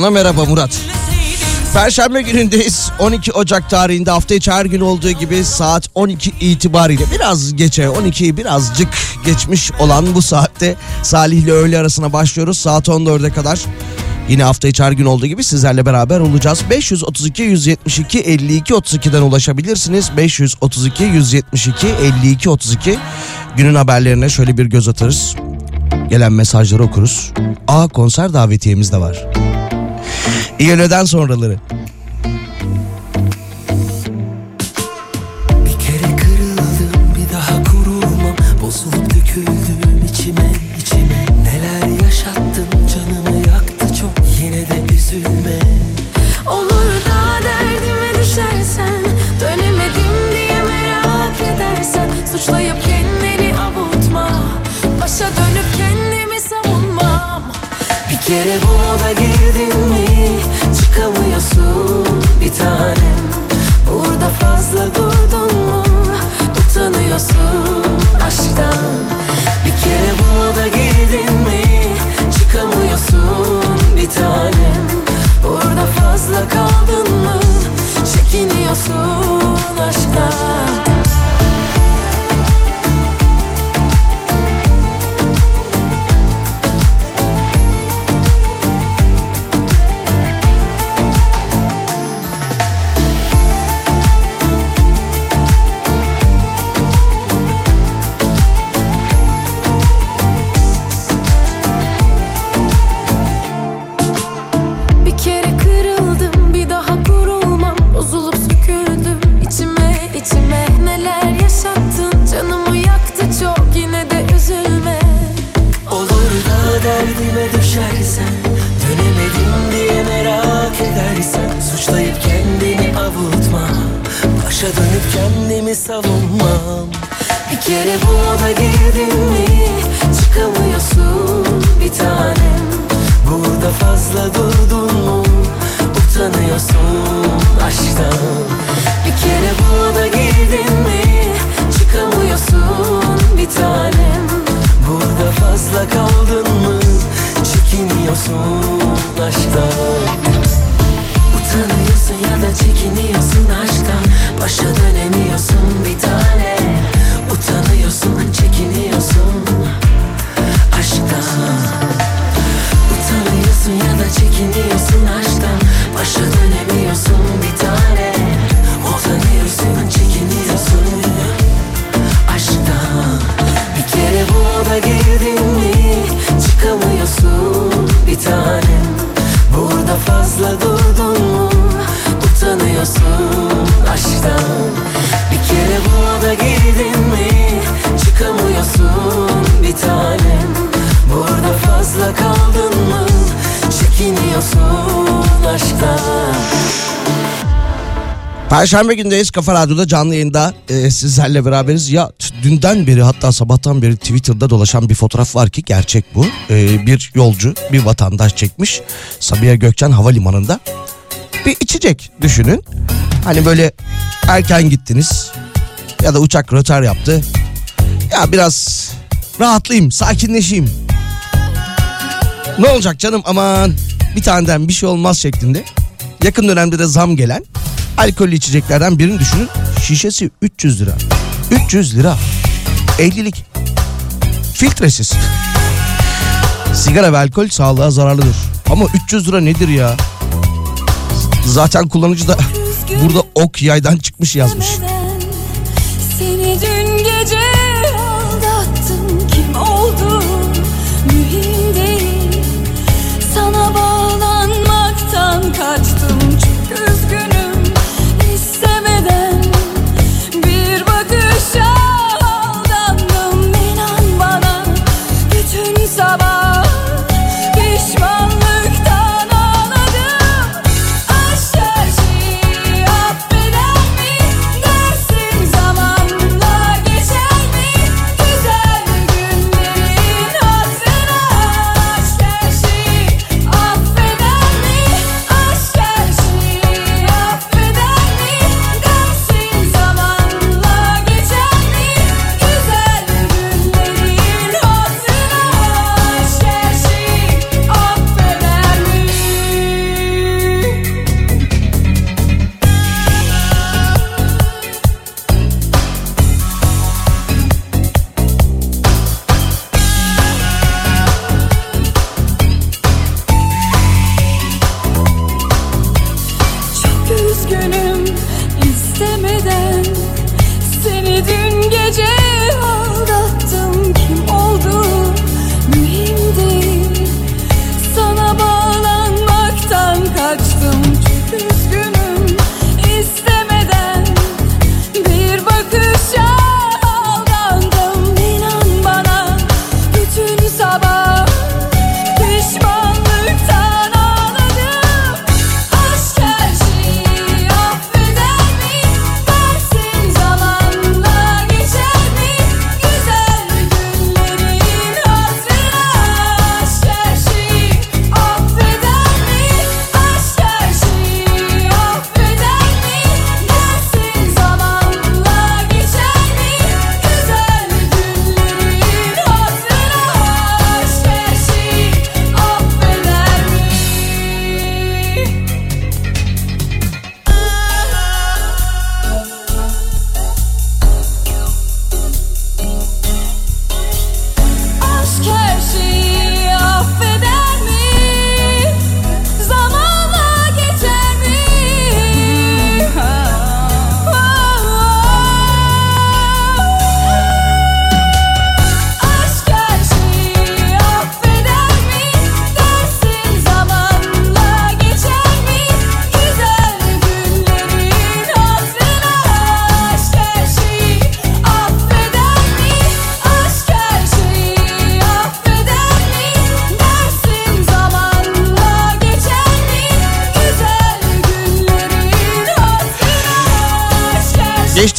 sana merhaba Murat. Perşembe günündeyiz. 12 Ocak tarihinde hafta içi her gün olduğu gibi saat 12 itibariyle biraz geçe 12'yi birazcık geçmiş olan bu saatte Salih ile öğle arasına başlıyoruz. Saat 14'e kadar Yine hafta içi her gün olduğu gibi sizlerle beraber olacağız. 532 172 52 32'den ulaşabilirsiniz. 532 172 52 32 günün haberlerine şöyle bir göz atarız. Gelen mesajları okuruz. Aa konser davetiyemiz de var. İnönü'den sonraları. Kere bu oda girdin mi? Çıkamıyorsun bir tanem. Burada fazla durdun mu? Utanıyorsun aşktan. Bir kere bu oda girdin mi? Çıkamıyorsun bir tanem. Burada fazla kaldın mı? Çekiniyorsun aşktan çekiniyorsun aşktan Başa dönemiyorsun bir tane. Utanıyorsun, çekiniyorsun aşktan Utanıyorsun ya da çekiniyorsun aşktan. Başa dönemiyorsun bir tane. Utanıyorsun, çekiniyorsun aşktan. Bir kere bu oda girdin mi? Çıkamıyorsun bir tanem. Burada fazla durdun Fazla kaldın mı çekiniyorsun aşktan Perşembe gündeyiz Kafa Radyo'da canlı yayında e, sizlerle beraberiz. Ya dünden beri hatta sabahtan beri Twitter'da dolaşan bir fotoğraf var ki gerçek bu. E, bir yolcu bir vatandaş çekmiş Sabiha Gökçen Havalimanı'nda. Bir içecek düşünün. Hani böyle erken gittiniz ya da uçak rötar yaptı. Ya biraz rahatlayayım sakinleşeyim. Ne olacak canım aman bir taneden bir şey olmaz şeklinde. Yakın dönemde de zam gelen alkollü içeceklerden birini düşünün. Şişesi 300 lira. 300 lira. 50'lik. Filtresiz. Sigara ve alkol sağlığa zararlıdır. Ama 300 lira nedir ya? Zaten kullanıcı da burada ok yaydan çıkmış yazmış. Seni dün gece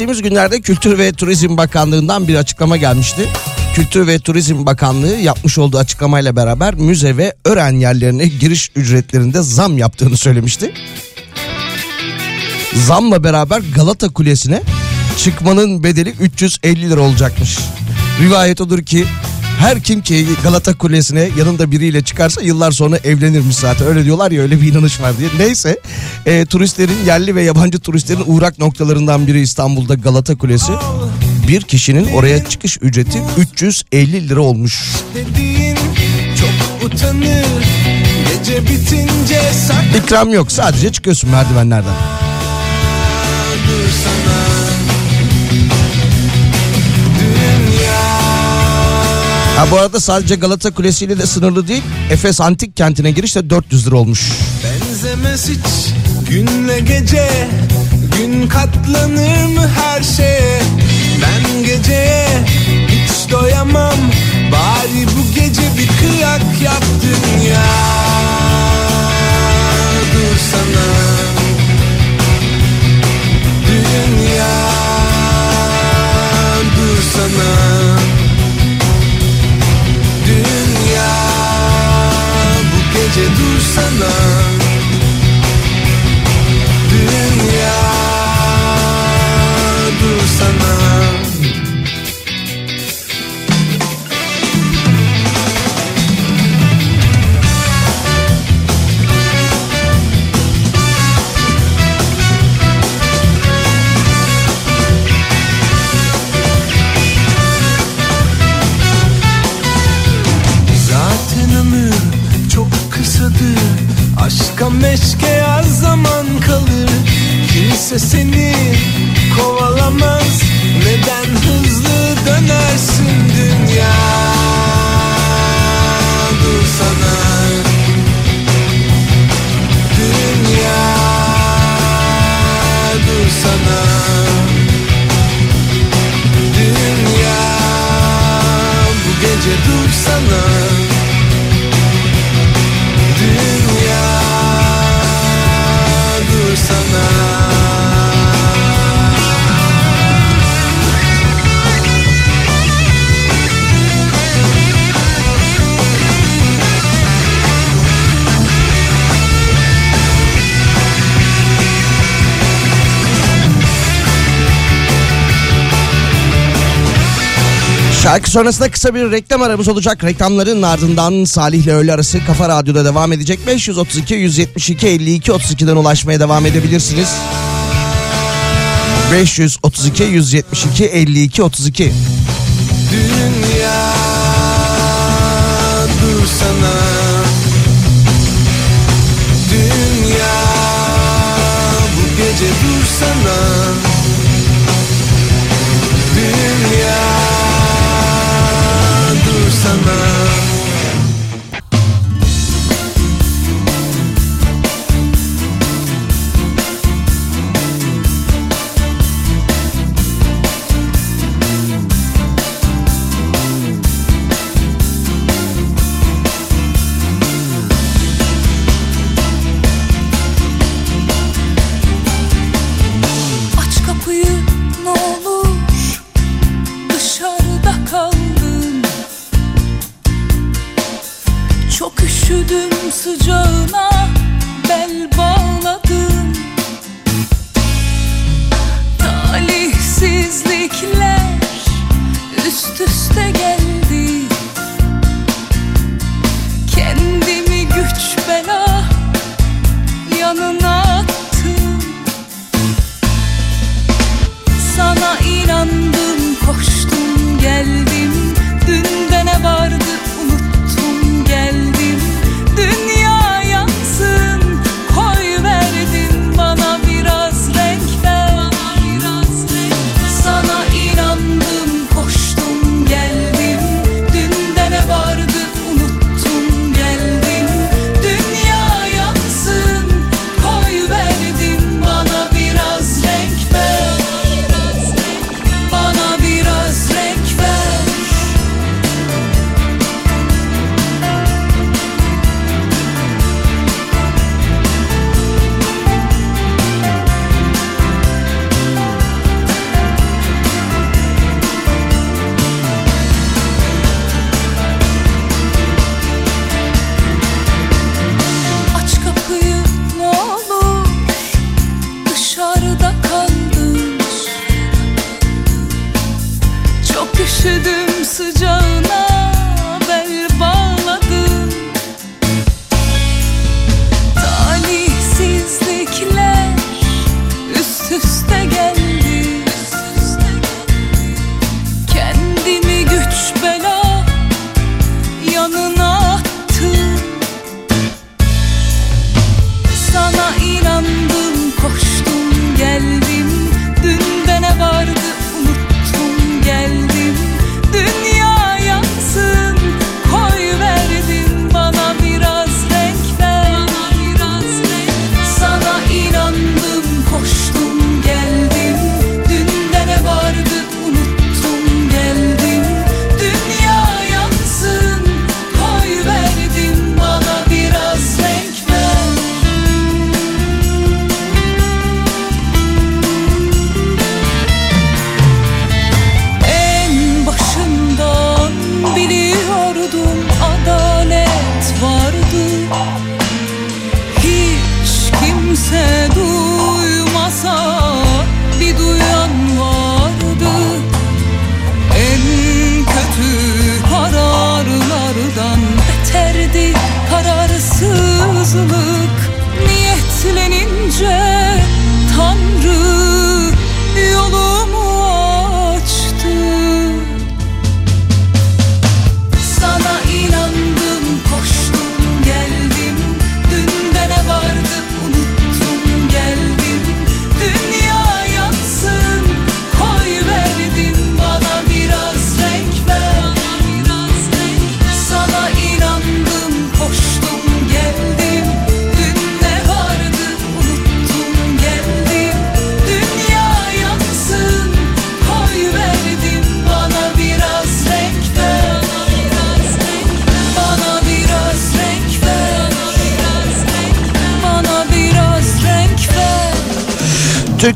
Geçtiğimiz günlerde Kültür ve Turizm Bakanlığı'ndan bir açıklama gelmişti. Kültür ve Turizm Bakanlığı yapmış olduğu açıklamayla beraber müze ve öğren yerlerine giriş ücretlerinde zam yaptığını söylemişti. Zamla beraber Galata Kulesi'ne çıkmanın bedeli 350 lira olacakmış. Rivayet odur ki her kim ki Galata Kulesi'ne yanında biriyle çıkarsa yıllar sonra evlenirmiş zaten. Öyle diyorlar ya öyle bir inanış var diye. Neyse e, turistlerin yerli ve yabancı turistlerin uğrak noktalarından biri İstanbul'da Galata Kulesi. Bir kişinin oraya çıkış ücreti 350 lira olmuş. dediğin çok utanır Gece bitince İkram yok sadece çıkıyorsun merdivenlerden. sana Ha bu arada sadece Galata Kulesi ile de sınırlı değil. Efes Antik Kenti'ne giriş de 400 lira olmuş. benzemez hiç Günle gece Gün katlanır mı her şeye Ben geceye hiç doyamam Bari bu gece bir kıyak yap dünya Dur meşke az zaman kalır. Kimse seni kovalamaz. Neden hızlı dönersin dünya? Dur sana Dünya. Dur sana Dünya. Bu gece dur sana Şarkı sonrasında kısa bir reklam aramız olacak. Reklamların ardından Salih ile öğle arası Kafa Radyo'da devam edecek. 532 172 52 32'den ulaşmaya devam edebilirsiniz. 532 172 52 32 Dünya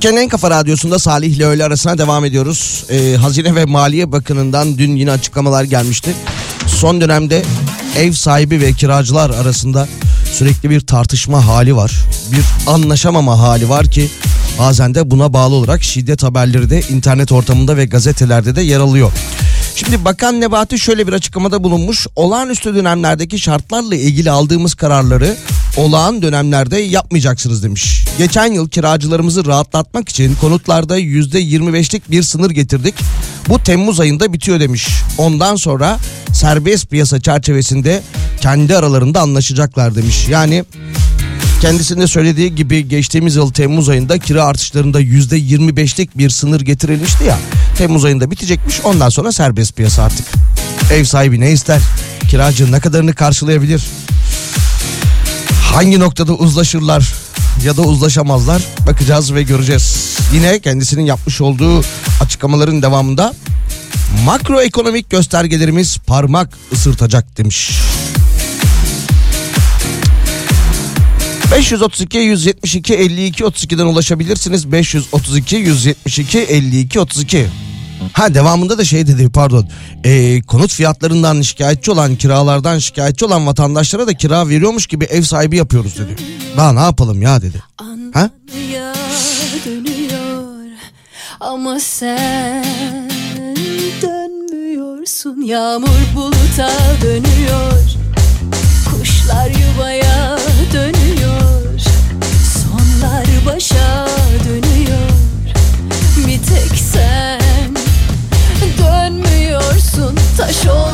Türkiye'nin en kafa radyosunda Salih ile öğle arasına devam ediyoruz. Ee, Hazine ve Maliye Bakanı'ndan dün yine açıklamalar gelmişti. Son dönemde ev sahibi ve kiracılar arasında sürekli bir tartışma hali var. Bir anlaşamama hali var ki bazen de buna bağlı olarak şiddet haberleri de internet ortamında ve gazetelerde de yer alıyor. Şimdi Bakan Nebati şöyle bir açıklamada bulunmuş. Olağanüstü dönemlerdeki şartlarla ilgili aldığımız kararları olağan dönemlerde yapmayacaksınız demiş. Geçen yıl kiracılarımızı rahatlatmak için konutlarda %25'lik bir sınır getirdik. Bu Temmuz ayında bitiyor demiş. Ondan sonra serbest piyasa çerçevesinde kendi aralarında anlaşacaklar demiş. Yani kendisinde söylediği gibi geçtiğimiz yıl Temmuz ayında kira artışlarında %25'lik bir sınır getirilmişti ya. Temmuz ayında bitecekmiş ondan sonra serbest piyasa artık. Ev sahibi ne ister? Kiracı ne kadarını karşılayabilir? Hangi noktada uzlaşırlar ya da uzlaşamazlar bakacağız ve göreceğiz. Yine kendisinin yapmış olduğu açıklamaların devamında makroekonomik göstergelerimiz parmak ısırtacak demiş. 532 172 52 32'den ulaşabilirsiniz. 532 172 52 32. Ha devamında da şey dedi pardon. Ee, konut fiyatlarından şikayetçi olan kiralardan şikayetçi olan vatandaşlara da kira veriyormuş gibi ev sahibi yapıyoruz dedi. Daha ne yapalım ya dedi. Ha? Ama sen dönmüyorsun yağmur buluta dönüyor kuşlar yuvaya dönüyor sonlar başa 才说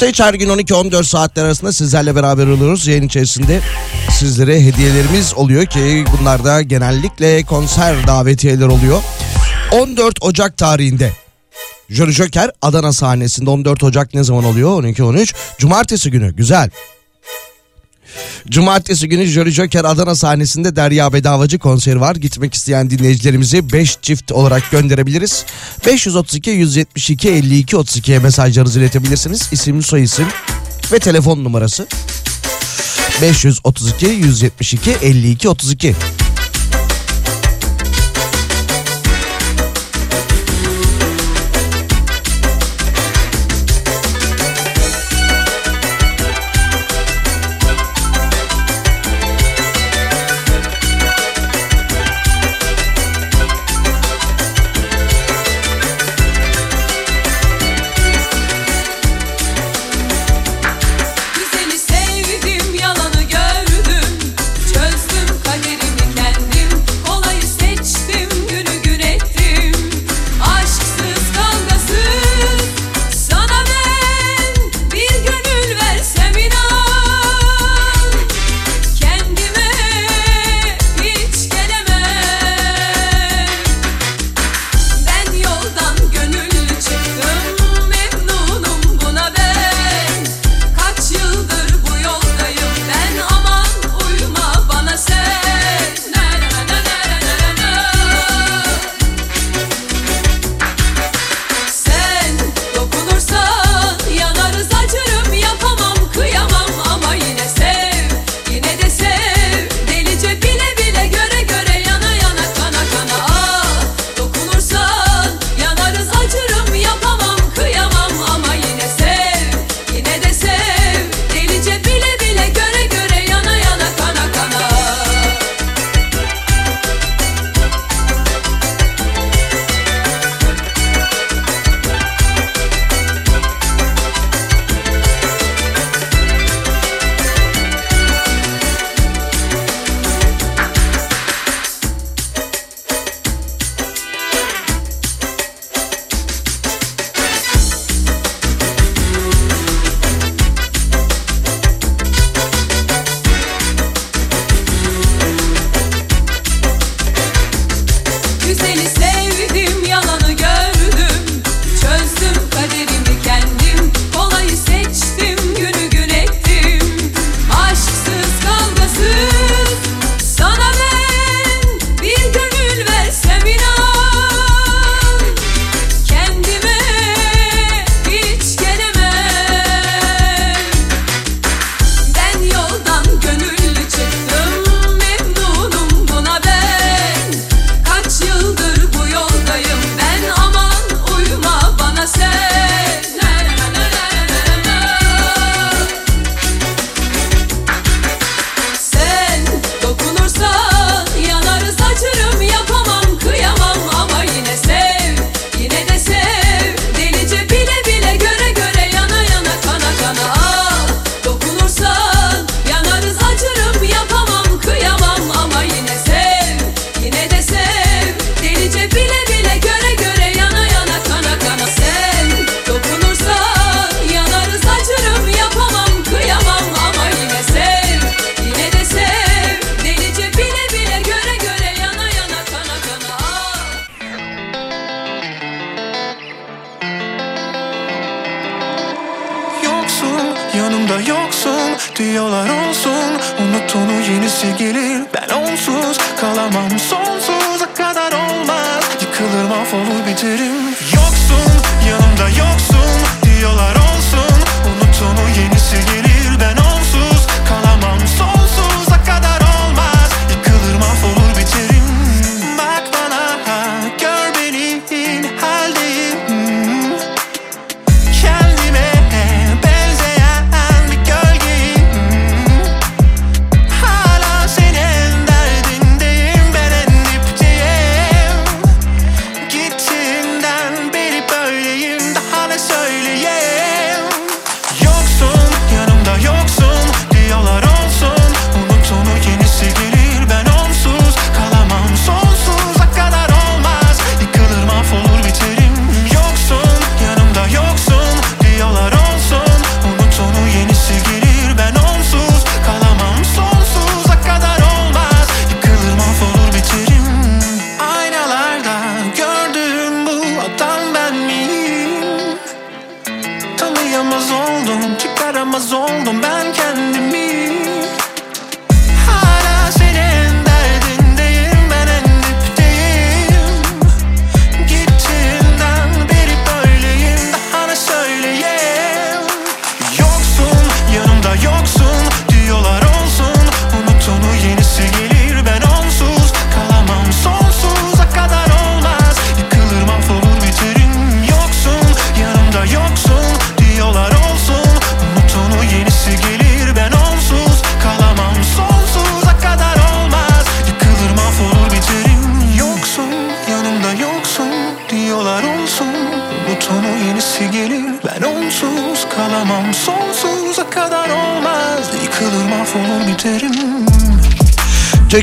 Hafta içi her gün 12-14 saatler arasında sizlerle beraber oluyoruz. Yayın içerisinde sizlere hediyelerimiz oluyor ki bunlar da genellikle konser davetiyeler oluyor. 14 Ocak tarihinde Jön Joker Adana sahnesinde 14 Ocak ne zaman oluyor? 12-13 Cumartesi günü güzel. Cumartesi günü Jolly Joker Adana sahnesinde Derya Bedavacı konseri var. Gitmek isteyen dinleyicilerimizi 5 çift olarak gönderebiliriz. 532 172 52 32'ye mesajlarınızı iletebilirsiniz. İsimli soy isim ve telefon numarası 532 172 52 32.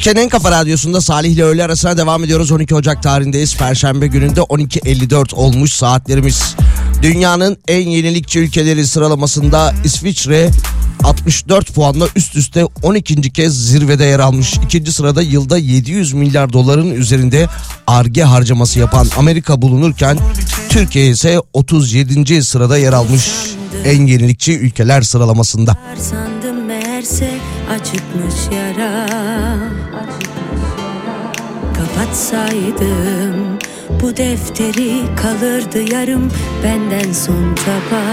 Türkiye'nin en kafa radyosunda Salih ile öğle arasına devam ediyoruz. 12 Ocak tarihindeyiz. Perşembe gününde 12.54 olmuş saatlerimiz. Dünyanın en yenilikçi ülkeleri sıralamasında İsviçre 64 puanla üst üste 12. kez zirvede yer almış. İkinci sırada yılda 700 milyar doların üzerinde arge harcaması yapan Amerika bulunurken Türkiye ise 37. sırada yer almış en yenilikçi ülkeler sıralamasında. Sandım meğerse açıkmış yara kapatsaydım Bu defteri kalırdı yarım benden son taba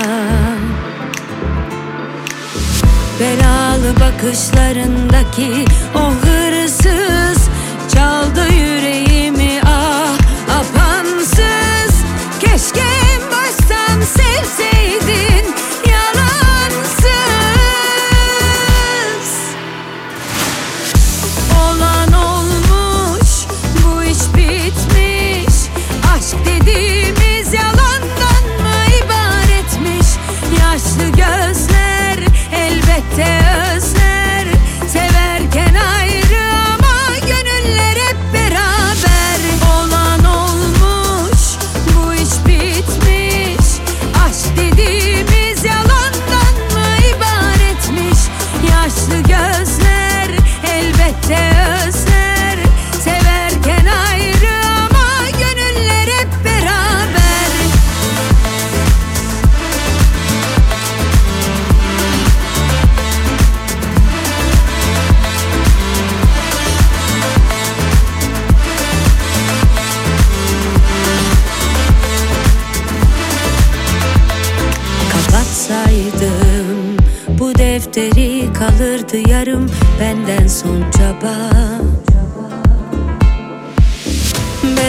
Belalı bakışlarındaki o hırsız Çaldı yüreğimi ah apansız. Keşke baştan sevseydim.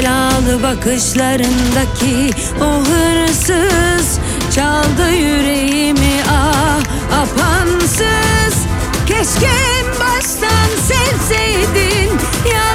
Sevdalı bakışlarındaki o hırsız Çaldı yüreğimi ah apansız. Keşke baştan sevseydin ya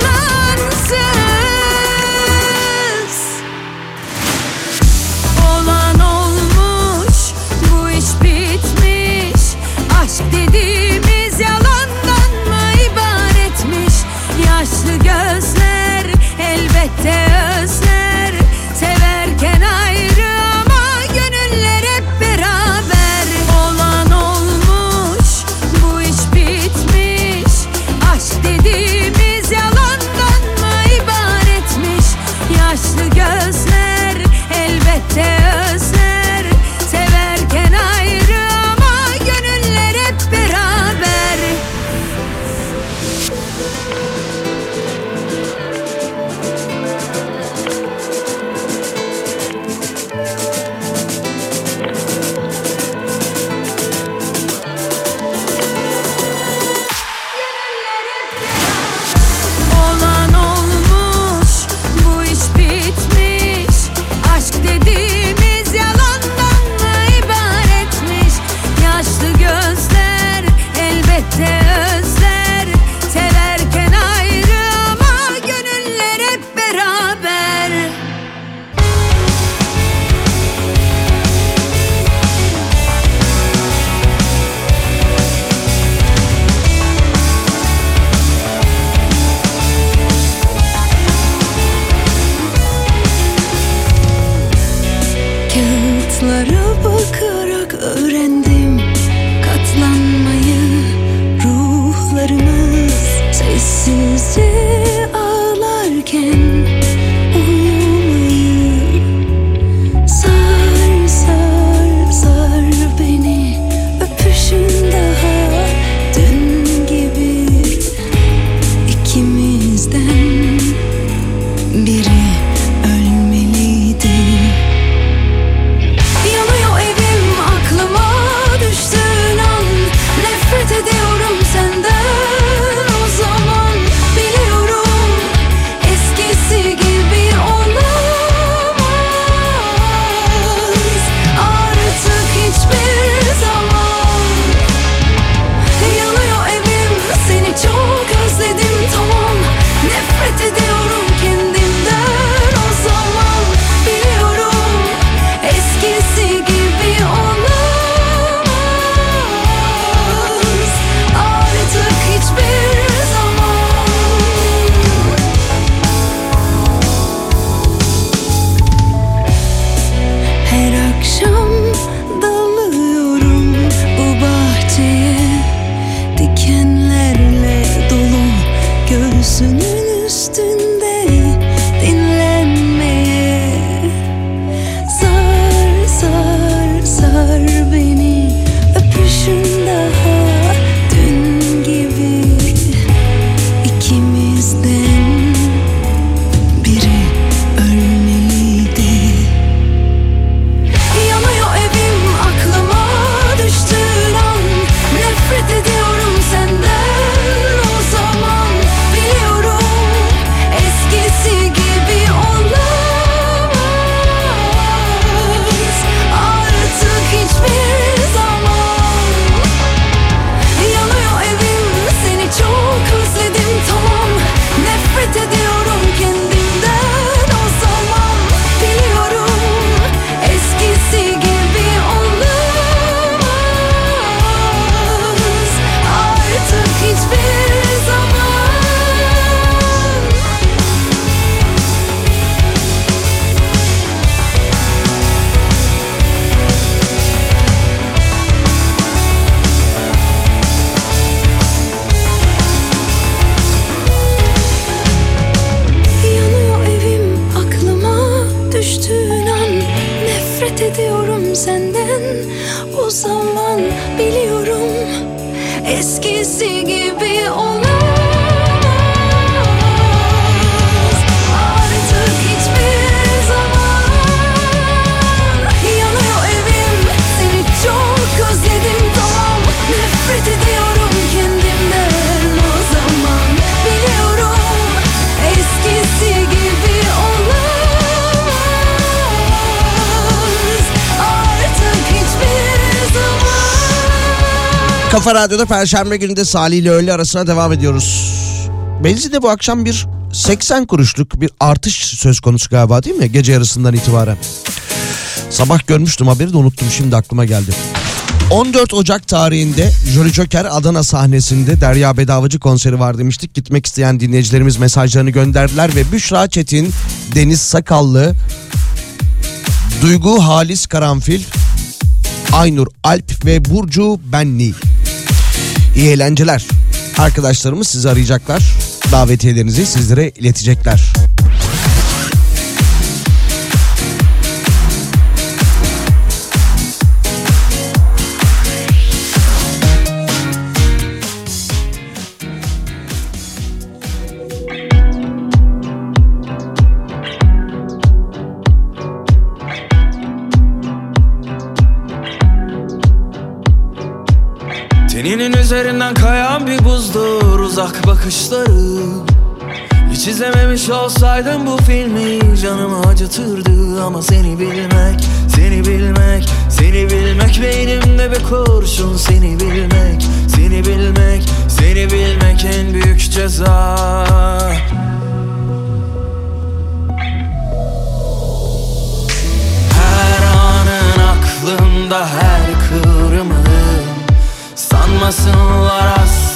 Radyo'da Perşembe gününde Salih ile öğle arasına devam ediyoruz. Benzinde bu akşam bir 80 kuruşluk bir artış söz konusu galiba değil mi? Gece yarısından itibaren. Sabah görmüştüm haberi de unuttum şimdi aklıma geldi. 14 Ocak tarihinde Jolly Joker Adana sahnesinde Derya Bedavacı konseri var demiştik. Gitmek isteyen dinleyicilerimiz mesajlarını gönderdiler ve Büşra Çetin, Deniz Sakallı, Duygu Halis Karanfil, Aynur Alp ve Burcu Benli. İyi eğlenceler. Arkadaşlarımız sizi arayacaklar. Davetiyelerinizi sizlere iletecekler. Bakışları. Hiç izlememiş olsaydım bu filmi canımı acıtırdı. Ama seni bilmek, seni bilmek, seni bilmek Beynimde bir kurşun. Seni bilmek, seni bilmek, seni bilmek en büyük ceza. Her anın aklımda her kıvrımın Sanmasınlar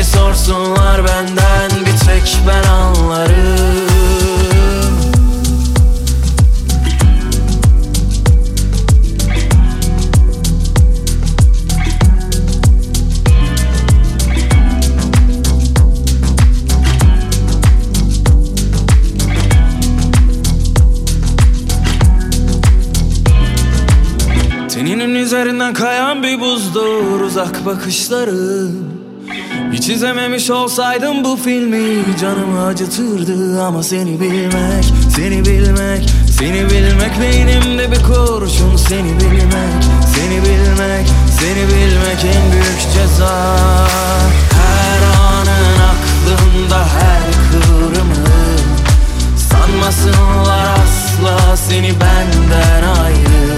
Seni sorsunlar benden bir tek ben anlarım. Teninin üzerinden kayan bir buzdur uzak bakışları Hiç izlememiş olsaydım bu filmi canımı acıtırdı Ama seni bilmek, seni bilmek, seni bilmek Beynimde bir kurşun seni bilmek, seni bilmek, seni bilmek en büyük ceza. Her anın aklımda her kıvrımın Sanmasınlar asla seni benden ayrı.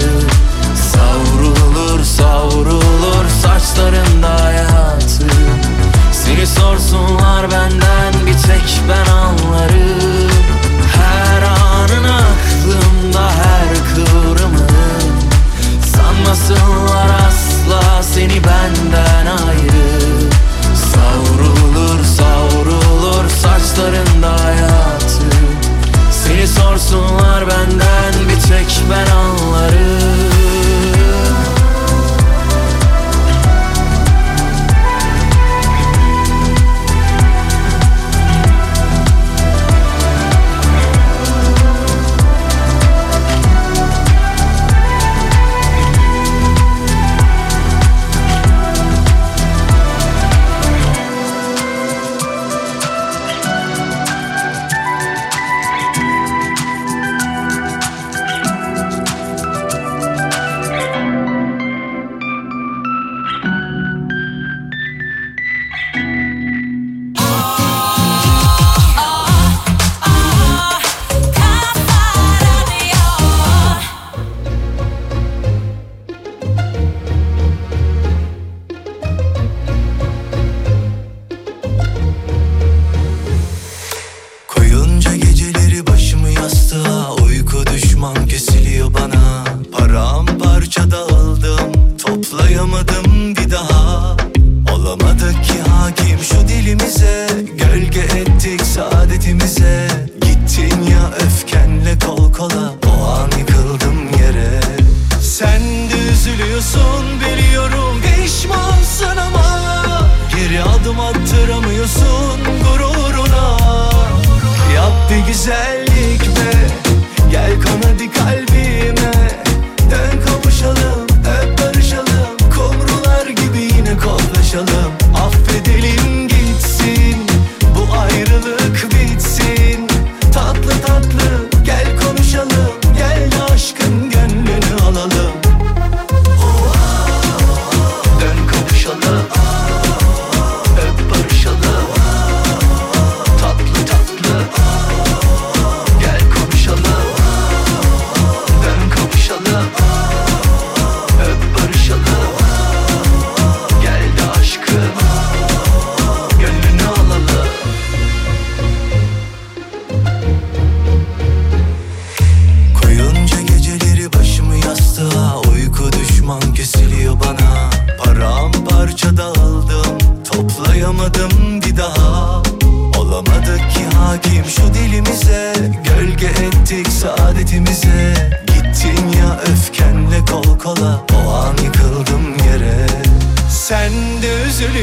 Savrulur savrulur saçlarında hayatı Seni sorsunlar benden bir tek ben anlarım. Her anın aklımda her kıvrımın Sanmasınlar asla seni benden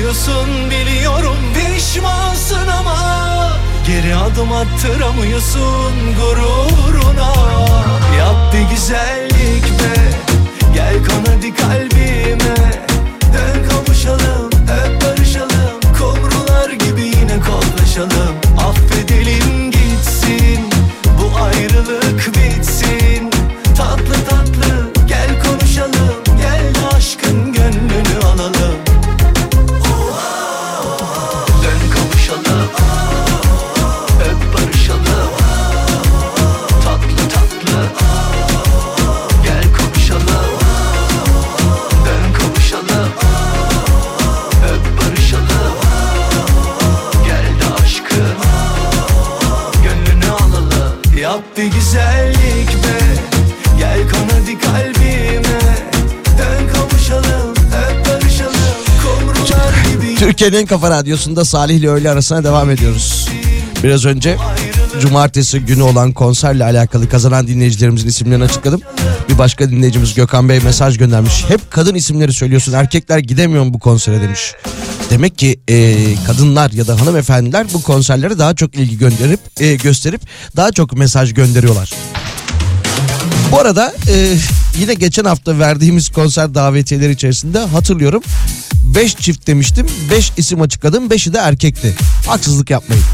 de üzülüyorsun biliyorum. Pişmansın ama Geri adım attıramıyorsun gururuna. Yap bir güzellik be Gel kon hadi kalbime. Dön kavuşalım öp barışalım. Kumrular gibi yine kollaşalım Türkiye'nin en kafa radyosunda Salih ile öğle arasına devam ediyoruz. Biraz önce cumartesi günü olan konserle alakalı kazanan dinleyicilerimizin isimlerini açıkladım. Bir başka dinleyicimiz Gökhan Bey mesaj göndermiş. Hep kadın isimleri söylüyorsun erkekler gidemiyor mu bu konsere demiş. Demek ki e, kadınlar ya da hanımefendiler bu konserlere daha çok ilgi gönderip e, gösterip daha çok mesaj gönderiyorlar. Bu arada e, yine geçen hafta verdiğimiz konser davetiyeleri içerisinde hatırlıyorum 5 çift demiştim 5 isim açıkladım 5'i de erkekti. Haksızlık yapmayın.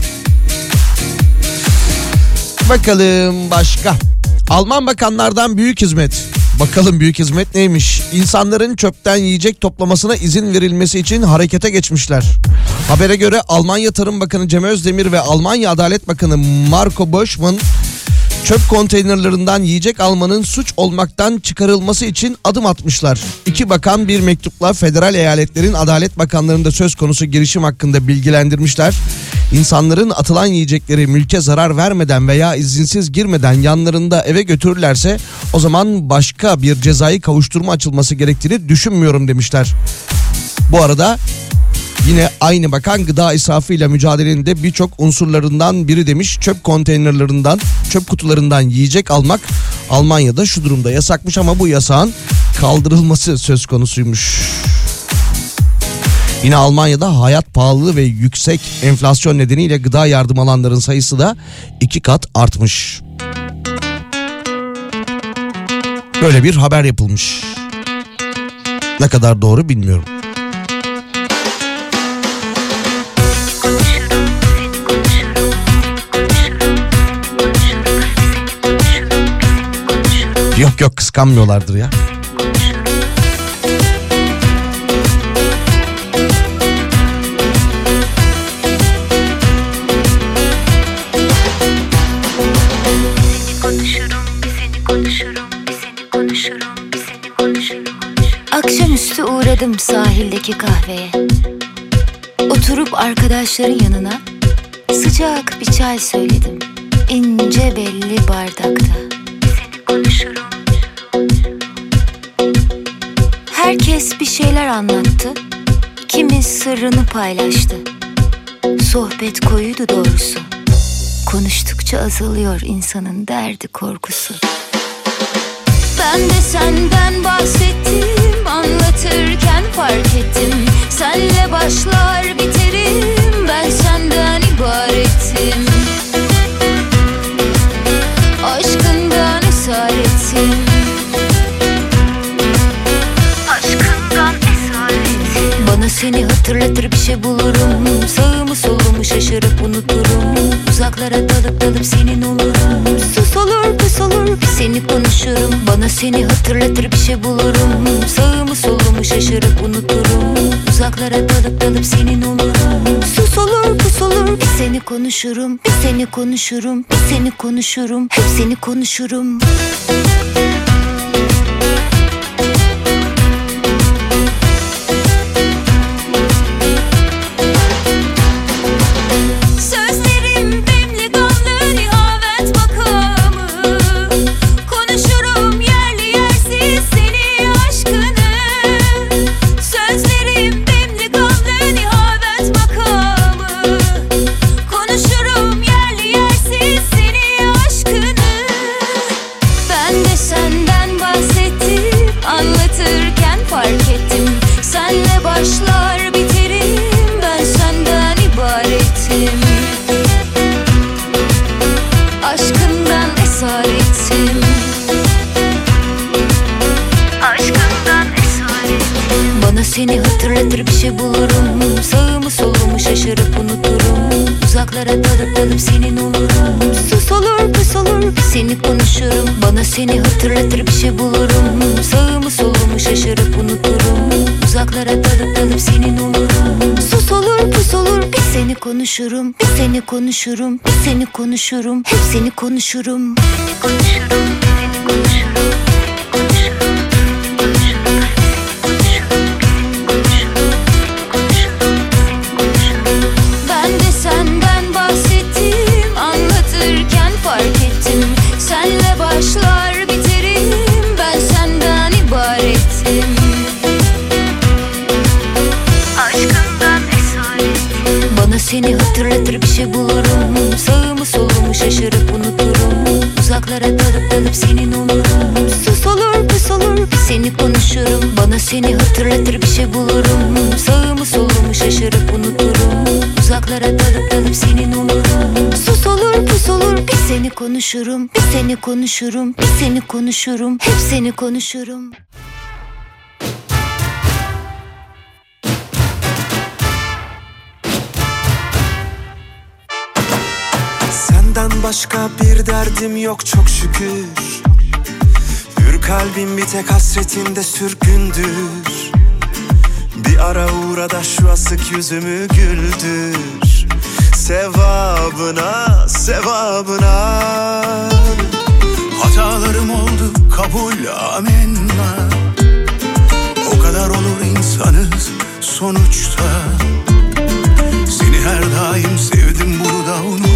Bakalım başka. Alman bakanlardan büyük hizmet. Bakalım büyük hizmet neymiş? İnsanların çöpten yiyecek toplamasına izin verilmesi için harekete geçmişler. Habere göre Almanya Tarım Bakanı Cem Özdemir ve Almanya Adalet Bakanı Marco Boschmann çöp konteynerlarından yiyecek almanın suç olmaktan çıkarılması için adım atmışlar. İki bakan bir mektupla federal eyaletlerin adalet bakanlarında söz konusu girişim hakkında bilgilendirmişler. İnsanların atılan yiyecekleri mülke zarar vermeden veya izinsiz girmeden yanlarında eve götürürlerse o zaman başka bir cezai kavuşturma açılması gerektiğini düşünmüyorum demişler. Bu arada Yine aynı bakan gıda israfıyla mücadelenin de birçok unsurlarından biri demiş. Çöp konteynerlarından, çöp kutularından yiyecek almak Almanya'da şu durumda yasakmış ama bu yasağın kaldırılması söz konusuymuş. Yine Almanya'da hayat pahalılığı ve yüksek enflasyon nedeniyle gıda yardım alanların sayısı da iki kat artmış. Böyle bir haber yapılmış. Ne kadar doğru bilmiyorum. Yok yok kıskanmıyorlardır ya. Akşamüstü uğradım sahildeki kahveye. Oturup arkadaşların yanına sıcak bir çay söyledim. İnce belli bardakta. Seni konuşurum. Herkes bir şeyler anlattı. Kimi sırrını paylaştı. Sohbet koyuydu doğrusu. Konuştukça azalıyor insanın derdi korkusu. Ben de senden bahsettim Anlatırken fark ettim Senle başlar biterim Ben senden ibaretim Aşkından esaretim seni hatırlatır bir şey bulurum. Sağımı solumu şaşırıp unuturum. Uzaklara dalıp dalıp senin olurum. Sus olur pus olur bir seni konuşurum. Bana seni hatırlatır bir şey bulurum. Sağımı solumu şaşırıp unuturum. Uzaklara dalıp dalıp senin olurum. Sus olur pus olur bir seni konuşurum. Bir seni konuşurum bir seni konuşurum. Hep seni konuşurum. Sözlerim seni hatırlatır bir şey bulurum. Sağımı solumu şaşırıp unuturum. Uzaklara dalıp dalıp senin olurum. Sus olur pus olur bir seni konuşurum. Bir seni konuşurum bir seni konuşurum. Hep seni konuşurum konuşurum bir bulurum. Sağımı solumu şaşırıp unuturum. Uzaklara dalıp dalıp senin olurum. Sus olur pus olur seni konuşurum. Bana seni hatırlatır bir şey bulurum. Sağımı solumu şaşırıp unuturum. Uzaklara dalıp dalıp senin olurum. Sus olur pus olur bir seni konuşurum. Bir seni konuşurum bir seni konuşurum. Hep seni konuşurum Senden başka bir derdim yok çok şükür. Hür kalbim bir tek hasretinde sürgündür. Bir ara uğra da şu asık yüzümü güldür. Sevabına, sevabına. Hatalarım oldu kabul amenna. O kadar olur insanız sonuçta. Seni her daim sevdim bunu da unutma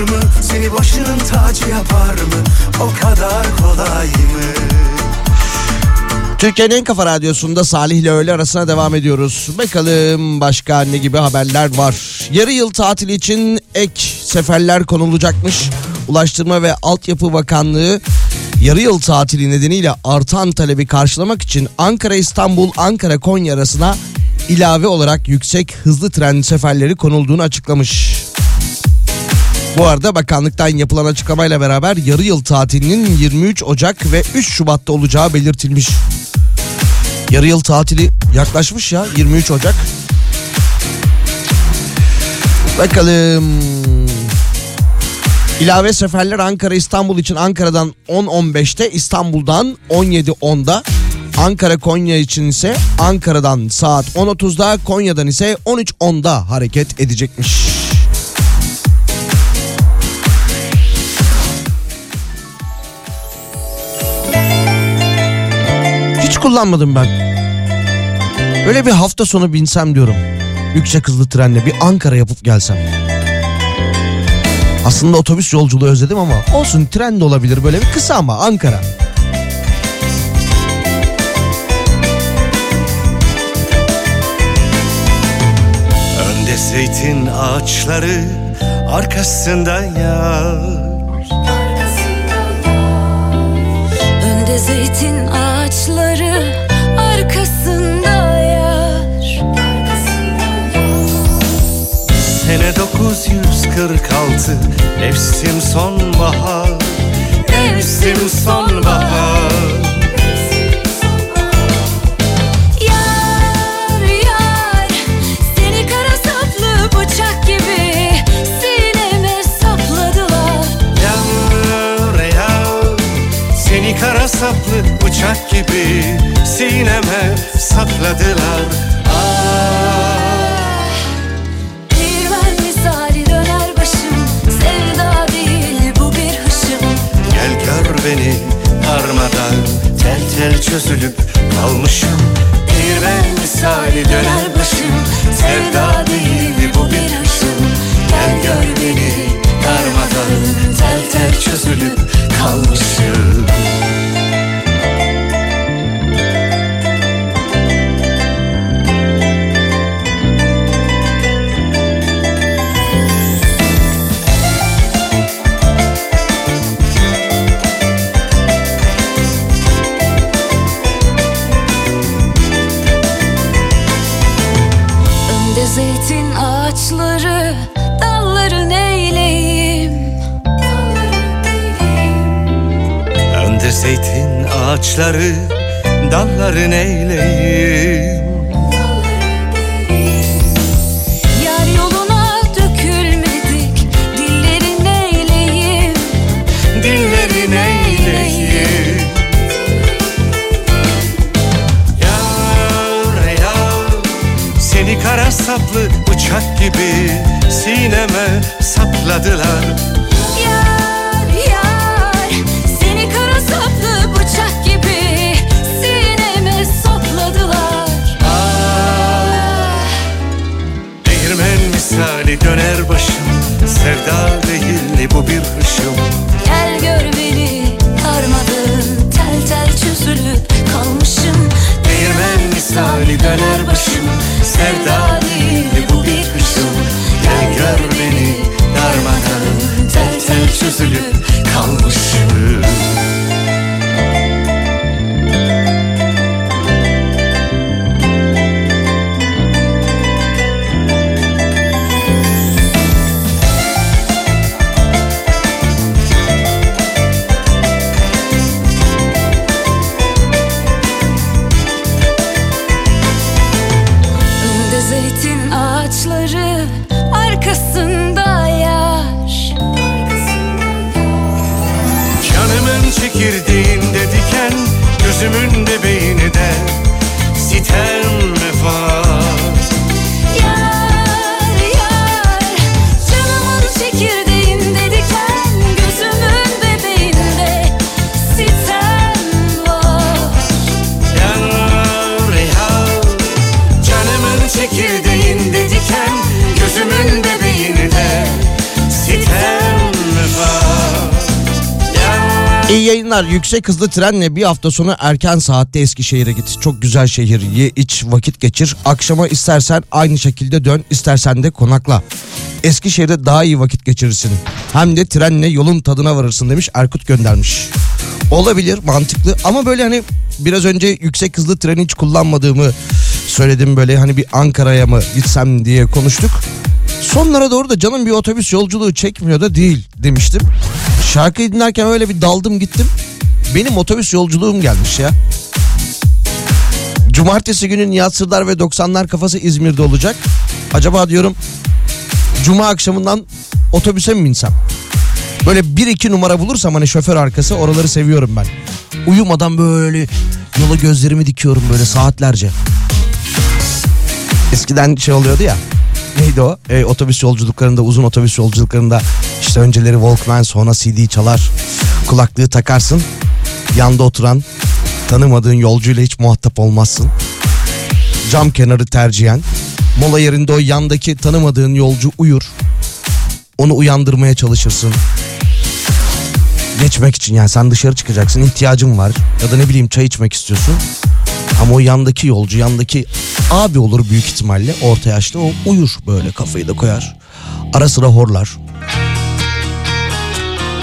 mı Seni başının tacı yapar mı O kadar kolay mı Türkiye'nin en kafa radyosunda Salih ile öğle arasına devam ediyoruz. Bakalım başka ne gibi haberler var. Yarı yıl tatili için ek seferler konulacakmış. Ulaştırma ve Altyapı Bakanlığı yarı yıl tatili nedeniyle artan talebi karşılamak için Ankara İstanbul Ankara Konya arasına ilave olarak yüksek hızlı tren seferleri konulduğunu açıklamış. Bu arada bakanlıktan yapılan açıklamayla beraber yarı yıl tatilinin 23 Ocak ve 3 Şubat'ta olacağı belirtilmiş. Yarı yıl tatili yaklaşmış ya 23 Ocak. Bakalım. İlave seferler Ankara İstanbul için Ankara'dan 10.15'te İstanbul'dan 17.10'da Ankara Konya için ise Ankara'dan saat 10.30'da Konya'dan ise 13.10'da hareket edecekmiş. Kullanmadım ben. Böyle bir hafta sonu binsem diyorum. yüksek hızlı trenle bir Ankara yapıp gelsem. Aslında otobüs yolculuğu özledim ama olsun tren de olabilir böyle bir kısa ama Ankara. Önde zeytin ağaçları arkasında yar Önde zeytin ağaçları 1946 Mevsim sonbahar Mevsim sonbahar. Yar yar Seni kara saplı bıçak gibi Sineme sapladılar. Yar yar Seni kara saplı bıçak gibi Sineme sapladılar. Beni darmadan Tel tel çözülüp kalmışım. Değirmen misali döner başım. Sevda değil bu bir hışım Gel gör beni darmadan Tel tel çözülüp kalmışım ağaçları Dalları neyleyim kara saplı bıçak gibi Sineme sapladılar misali döner başım Sevda değil bu bir hışım. Gel gör beni darmadağın tel tel çözülüp kalmışım. Değirmen misali döner başım Sevda değil bu bir hışım. Gel gör beni darmadan Tel tel çözülüp kalmışım Yayınlar. Yüksek hızlı trenle bir hafta sonu erken saatte Eskişehir'e git. Çok güzel şehir. Ye iç vakit geçir. Akşama istersen aynı şekilde dön. istersen de konakla. Eskişehir'de daha iyi vakit geçirirsin. Hem de trenle yolun tadına varırsın demiş Erkut göndermiş. Olabilir mantıklı ama böyle hani biraz önce yüksek hızlı treni hiç kullanmadığımı söyledim böyle hani bir Ankara'ya mı gitsem diye konuştuk. Sonlara doğru da canım bir otobüs yolculuğu çekmiyor da değil demiştim. Şarkıyı dinlerken öyle bir daldım gittim. Benim otobüs yolculuğum gelmiş ya. Cumartesi günü Nihat Sırdar ve 90'lar kafası İzmir'de olacak. Acaba diyorum Cuma akşamından otobüse mi binsem? Böyle bir iki numara bulursam hani şoför arkası oraları seviyorum ben. Uyumadan böyle yola gözlerimi dikiyorum böyle saatlerce. Eskiden şey oluyordu ya. Neydi o? E, otobüs yolculuklarında uzun otobüs yolculuklarında işte önceleri Walkman sonra CD çalar. Kulaklığı takarsın. Yanda oturan tanımadığın yolcuyla hiç muhatap olmazsın. Cam kenarı tercihen. Mola yerinde o yandaki tanımadığın yolcu uyur. Onu uyandırmaya çalışırsın. Geçmek için yani sen dışarı çıkacaksın ihtiyacın var. Ya da ne bileyim çay içmek istiyorsun. Ama o yandaki yolcu yandaki abi olur büyük ihtimalle orta yaşta o uyur böyle kafayı da koyar. Ara sıra horlar.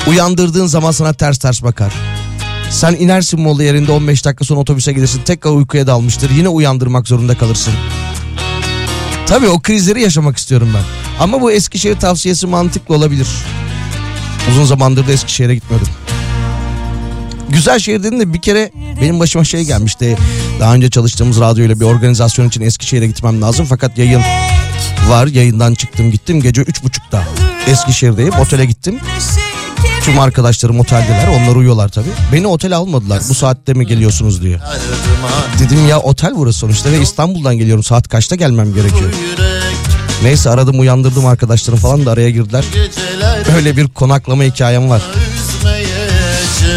Uyandırdığın zaman sana ters ters bakar. Sen inersin mola yerinde 15 dakika sonra otobüse gelirsin tekrar uykuya dalmıştır. Yine uyandırmak zorunda kalırsın. Tabii o krizleri yaşamak istiyorum ben. Ama bu Eskişehir tavsiyesi mantıklı olabilir. Uzun zamandır da Eskişehir'e gitmedim. Güzel şehir dedim de bir kere benim başıma şey gelmişti. Daha önce çalıştığımız radyoyla bir organizasyon için Eskişehir'e gitmem lazım. Fakat yayın var. Yayından çıktım gittim. Gece üç buçukta Eskişehir'deyim. Otele gittim. Tüm arkadaşlarım oteldeler. Onlar uyuyorlar tabii. Beni otele almadılar. Bu saatte mi geliyorsunuz diye. Dedim ya otel burası sonuçta ve İstanbul'dan geliyorum. Saat kaçta gelmem gerekiyor. Neyse aradım uyandırdım arkadaşlarım falan da araya girdiler. Öyle bir konaklama hikayem var.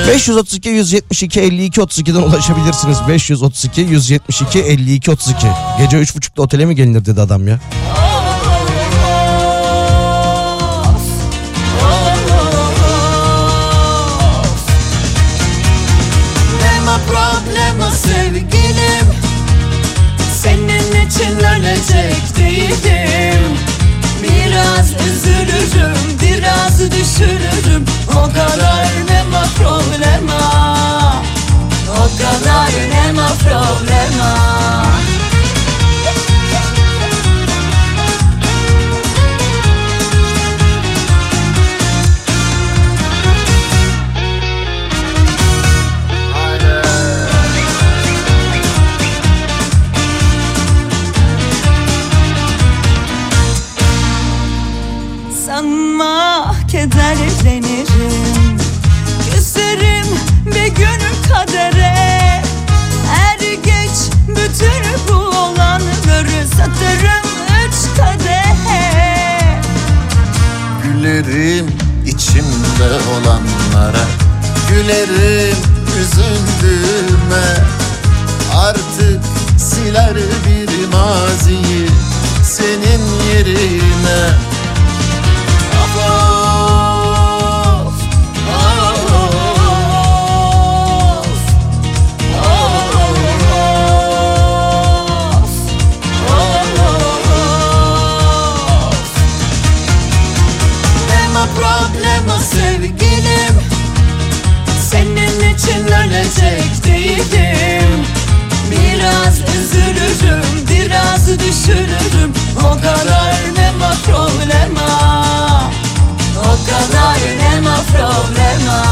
532 172 52 32'den ulaşabilirsiniz. 532 172 52 32. Gece 3.30'da otele mi gelinir dedi adam ya. Ölecek değilim Biraz üzülürüm, biraz düşünürüm O kadar deme problema. O kadar deme problema Gülerim içimde olanlara. Gülerim üzüldüğüme. Artık siler bir maziyi Senin yerine için ölecek değilim. Biraz üzülürüm, biraz düşünürüm. O kadar deme problema. O kadar deme problema.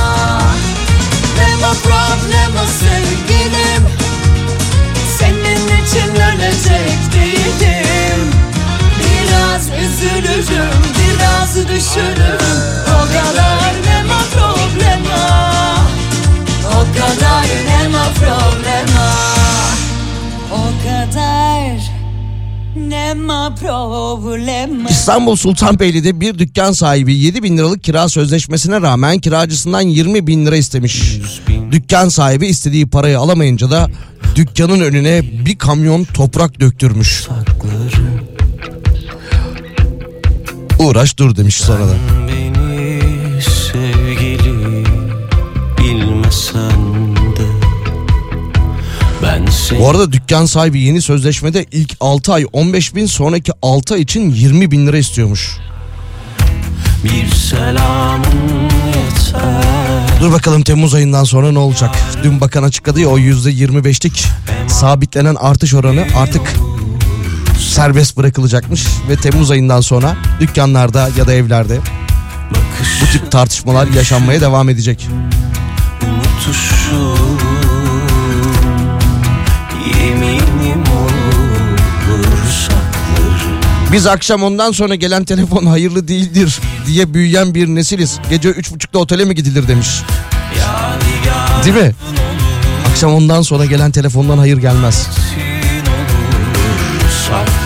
Deme problema sevgilim. Senin için ölecek değilim. Biraz üzülürüm, biraz düşünürüm. O kadar kadar deme problema O kadar İstanbul Sultanbeyli'de bir dükkan sahibi 7 bin liralık kira sözleşmesine rağmen kiracısından 20 bin lira istemiş. Dükkan sahibi istediği parayı alamayınca da dükkanın önüne bir kamyon toprak döktürmüş. Uğraş dur demiş sonra da. Beni sevgili bilmesen Bu arada dükkan sahibi yeni sözleşmede ilk 6 ay 15 bin sonraki 6 ay için 20 bin lira istiyormuş. bir selamın yeter Dur bakalım Temmuz ayından sonra ne olacak? Dün bakan açıkladı ya o %25'lik sabitlenen artış oranı artık serbest bırakılacakmış ve Temmuz ayından sonra dükkanlarda ya da evlerde bu tip tartışmalar yaşanmaya devam edecek. Unutuşum Biz akşam ondan sonra gelen telefon hayırlı değildir diye büyüyen bir nesiliz. Gece üç buçukta otele mi gidilir demiş. Değil mi? Akşam ondan sonra gelen telefondan hayır gelmez. saklarım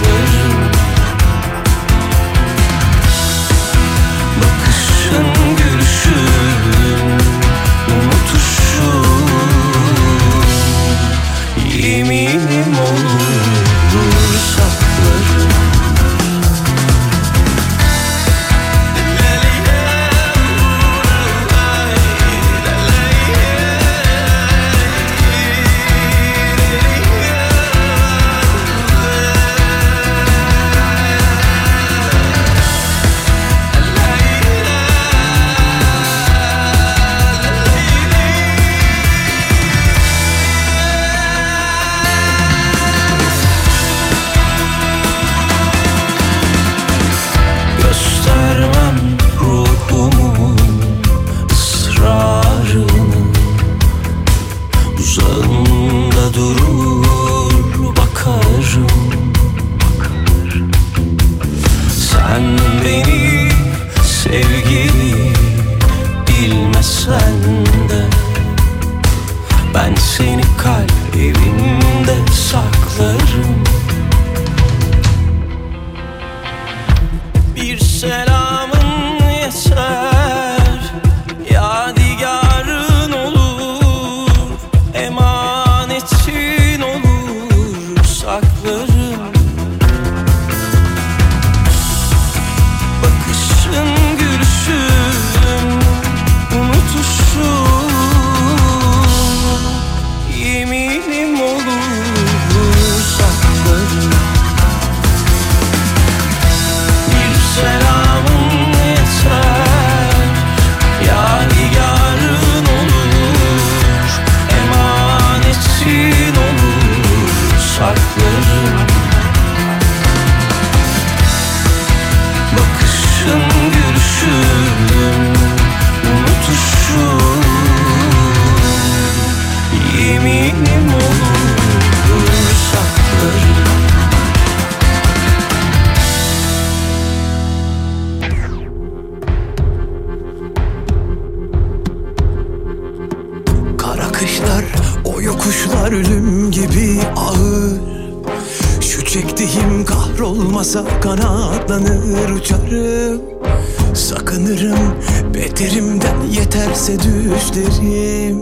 düşlerim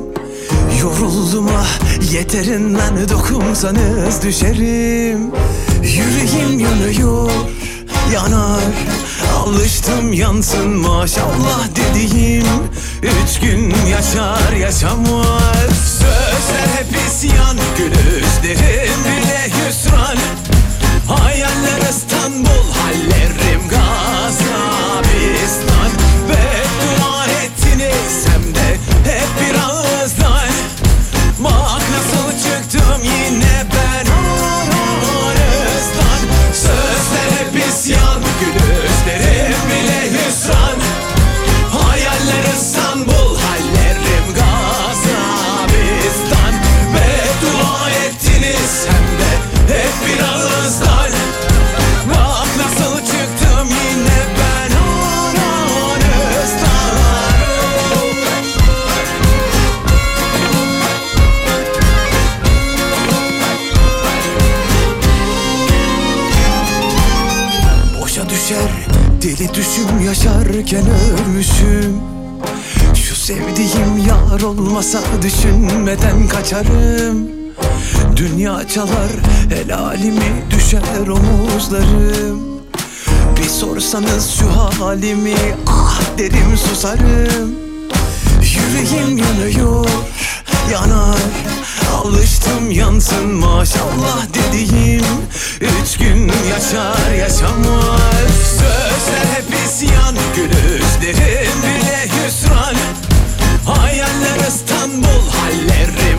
Yoruldum ah yeterinden dokunsanız düşerim. Yüreğim yanıyor yanar Alıştım yansın maşallah dediğim. Üç gün yaşar yaşamaz Sözler hep isyan Gülüşlerim bile hüsran. Hayaller İstanbul Hallerim Gazabistan yaşarken ölmüşüm. Şu sevdiğim yar olmasa düşünmeden kaçarım. Dünya çalar helalimi düşer omuzlarım. Bir sorsanız şu halimi ah derim susarım. Yüreğim yanıyor yanar. Alıştım yansın maşallah dediğim. Üç gün yaşar yaşamaz. Sözler hep isyan Gülüşlerim bile hüsran. Hayaller İstanbul Hallerim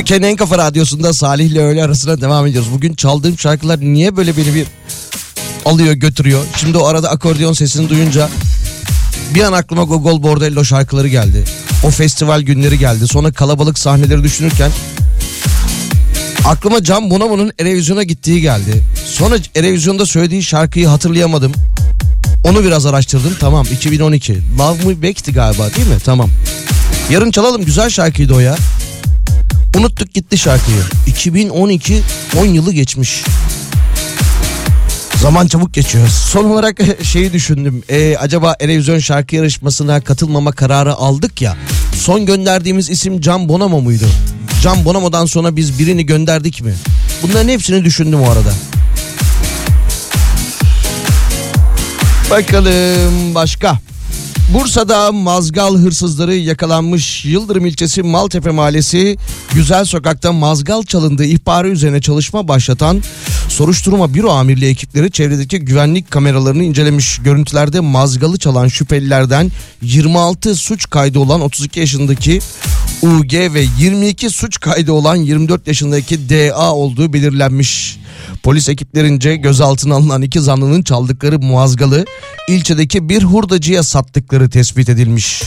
Türkiye'nin en kafa radyosunda Salih ile öğle arasına devam ediyoruz. Bugün çaldığım şarkılar niye böyle beni bir alıyor götürüyor. Şimdi o arada akordeon sesini duyunca bir an aklıma Gogol Bordello şarkıları geldi. O festival günleri geldi. Sonra kalabalık sahneleri düşünürken aklıma Can Bonomo'nun Erevizyon'a gittiği geldi. Sonra Erevizyon'da söylediği şarkıyı hatırlayamadım. Onu biraz araştırdım. Tamam 2012. Love Me Back'ti galiba değil mi? Tamam. Yarın çalalım güzel şarkıydı o ya. Unuttuk gitti şarkıyı. 2012 10 yılı geçmiş. Zaman çabuk geçiyor. Son olarak şeyi düşündüm. Ee, acaba Erevizyon şarkı yarışmasına katılmama kararı aldık ya. Son gönderdiğimiz isim Can Bonomo muydu? Can Bonomo'dan sonra biz birini gönderdik mi? Bunların hepsini düşündüm o arada. Bakalım başka. Bursa'da mazgal hırsızları yakalanmış Yıldırım ilçesi Maltepe mahallesi Güzel Sokak'ta mazgal çalındığı ihbarı üzerine çalışma başlatan soruşturma büro amirliği ekipleri çevredeki güvenlik kameralarını incelemiş. Görüntülerde mazgalı çalan şüphelilerden 26 suç kaydı olan 32 yaşındaki UG ve 22 suç kaydı olan 24 yaşındaki DA olduğu belirlenmiş. Polis ekiplerince gözaltına alınan iki zanlının çaldıkları muazgalı ilçedeki bir hurdacıya sattıkları tespit edilmiş.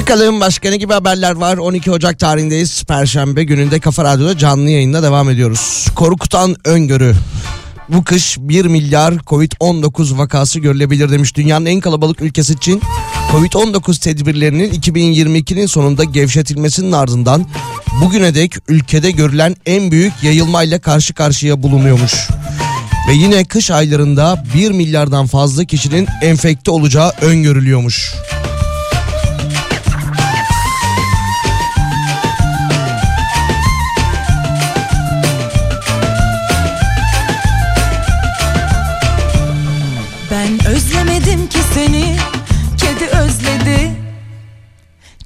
Bakalım başka ne gibi haberler var? 12 Ocak tarihindeyiz. Perşembe gününde Kafa Radyo'da canlı yayında devam ediyoruz. Korkutan öngörü. Bu kış 1 milyar Covid-19 vakası görülebilir demiş. Dünyanın en kalabalık ülkesi için Covid-19 tedbirlerinin 2022'nin sonunda gevşetilmesinin ardından bugüne dek ülkede görülen en büyük yayılmayla karşı karşıya bulunuyormuş. Ve yine kış aylarında 1 milyardan fazla kişinin enfekte olacağı öngörülüyormuş.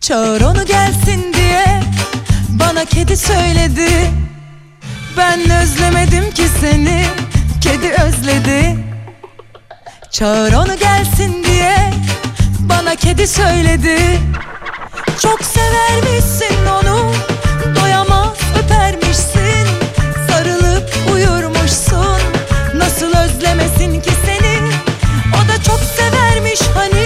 Çağır onu gelsin diye. Bana kedi söyledi. Ben özlemedim ki seni. Kedi özledi. Çağır onu gelsin diye. Bana kedi söyledi. Çok severmişsin onu. Doyamaz öpermişsin. Sarılıp uyurmuşsun. Nasıl özlemesin ki seni? O da çok severmiş hani.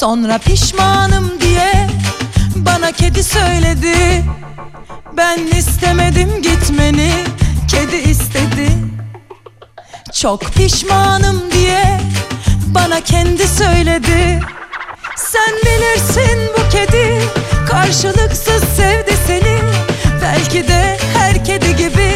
Sonra pişmanım diye bana kedi söyledi. Ben istemedim gitmeni kedi istedi. Çok pişmanım diye bana kendi söyledi. Sen bilirsin bu kedi karşılıksız sevdi seni. Belki de her kedi gibi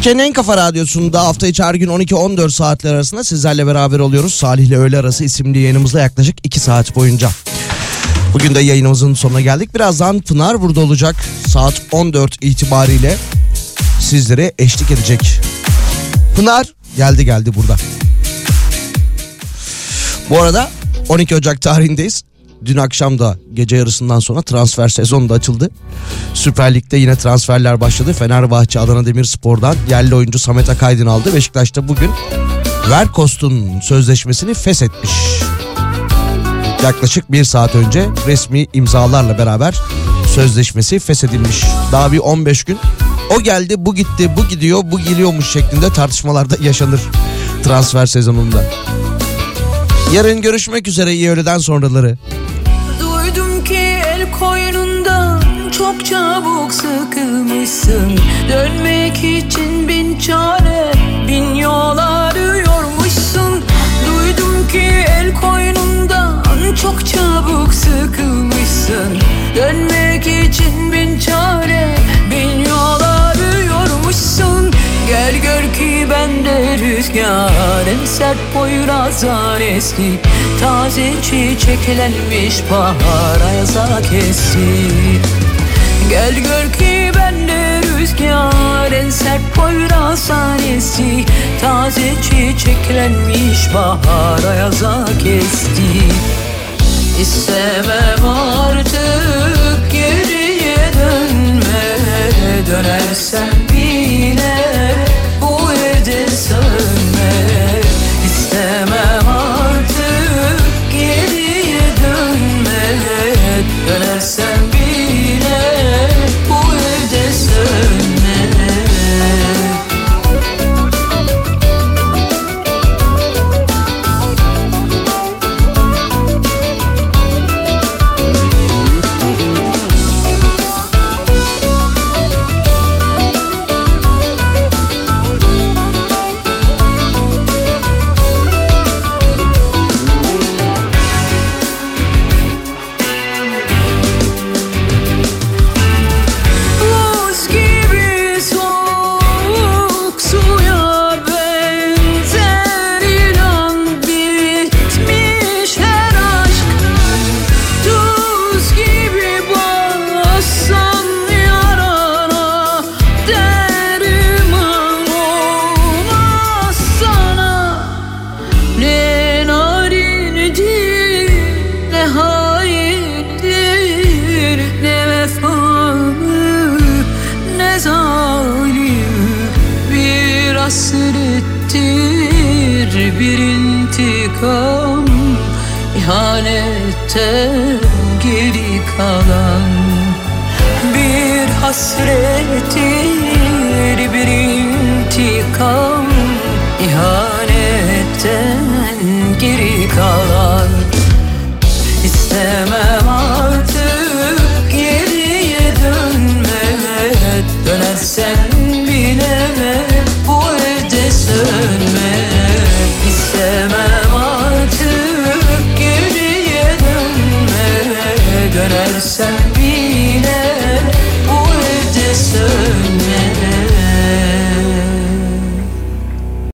Türkiye'nin en kafa radyosunda hafta içi her gün 12-14 saatler arasında sizlerle beraber oluyoruz. Salih ile Öğle Arası isimli yayınımızda yaklaşık 2 saat boyunca. Bugün de yayınımızın sonuna geldik. Birazdan Pınar burada olacak. Saat 14 itibariyle sizlere eşlik edecek. Pınar geldi geldi burada. Bu arada 12 Ocak tarihindeyiz. Dün akşam da gece yarısından sonra transfer sezonu da açıldı. Süper Lig'de yine transferler başladı. Fenerbahçe Adana Demirspor'dan yerli oyuncu Samet Akaydın aldı. Beşiktaş'ta bugün Verkost'un sözleşmesini feshetmiş. Yaklaşık bir saat önce resmi imzalarla beraber sözleşmesi feshedilmiş. Daha bir 15 gün o geldi bu gitti bu gidiyor bu geliyormuş şeklinde tartışmalarda yaşanır transfer sezonunda. Yarın görüşmek üzere iyi öğleden sonraları. Çok çabuk sıkılmışsın. Dönmek için bin çare bin yol arıyormuşsun. Duydum ki el koynundan çok çabuk sıkılmışsın. Dönmek için bin çare bin yol arıyormuşsun. Gel gör ki bende rüzgar En sert boyrazan eski. Taze çiçeklenmiş bahar ayaza kesti Gel gör ki bende rüzgar En sert boyrazan eski Taze çiçeklenmiş bahar ayaza kesti. İstemem artık geriye dönme. Dönersen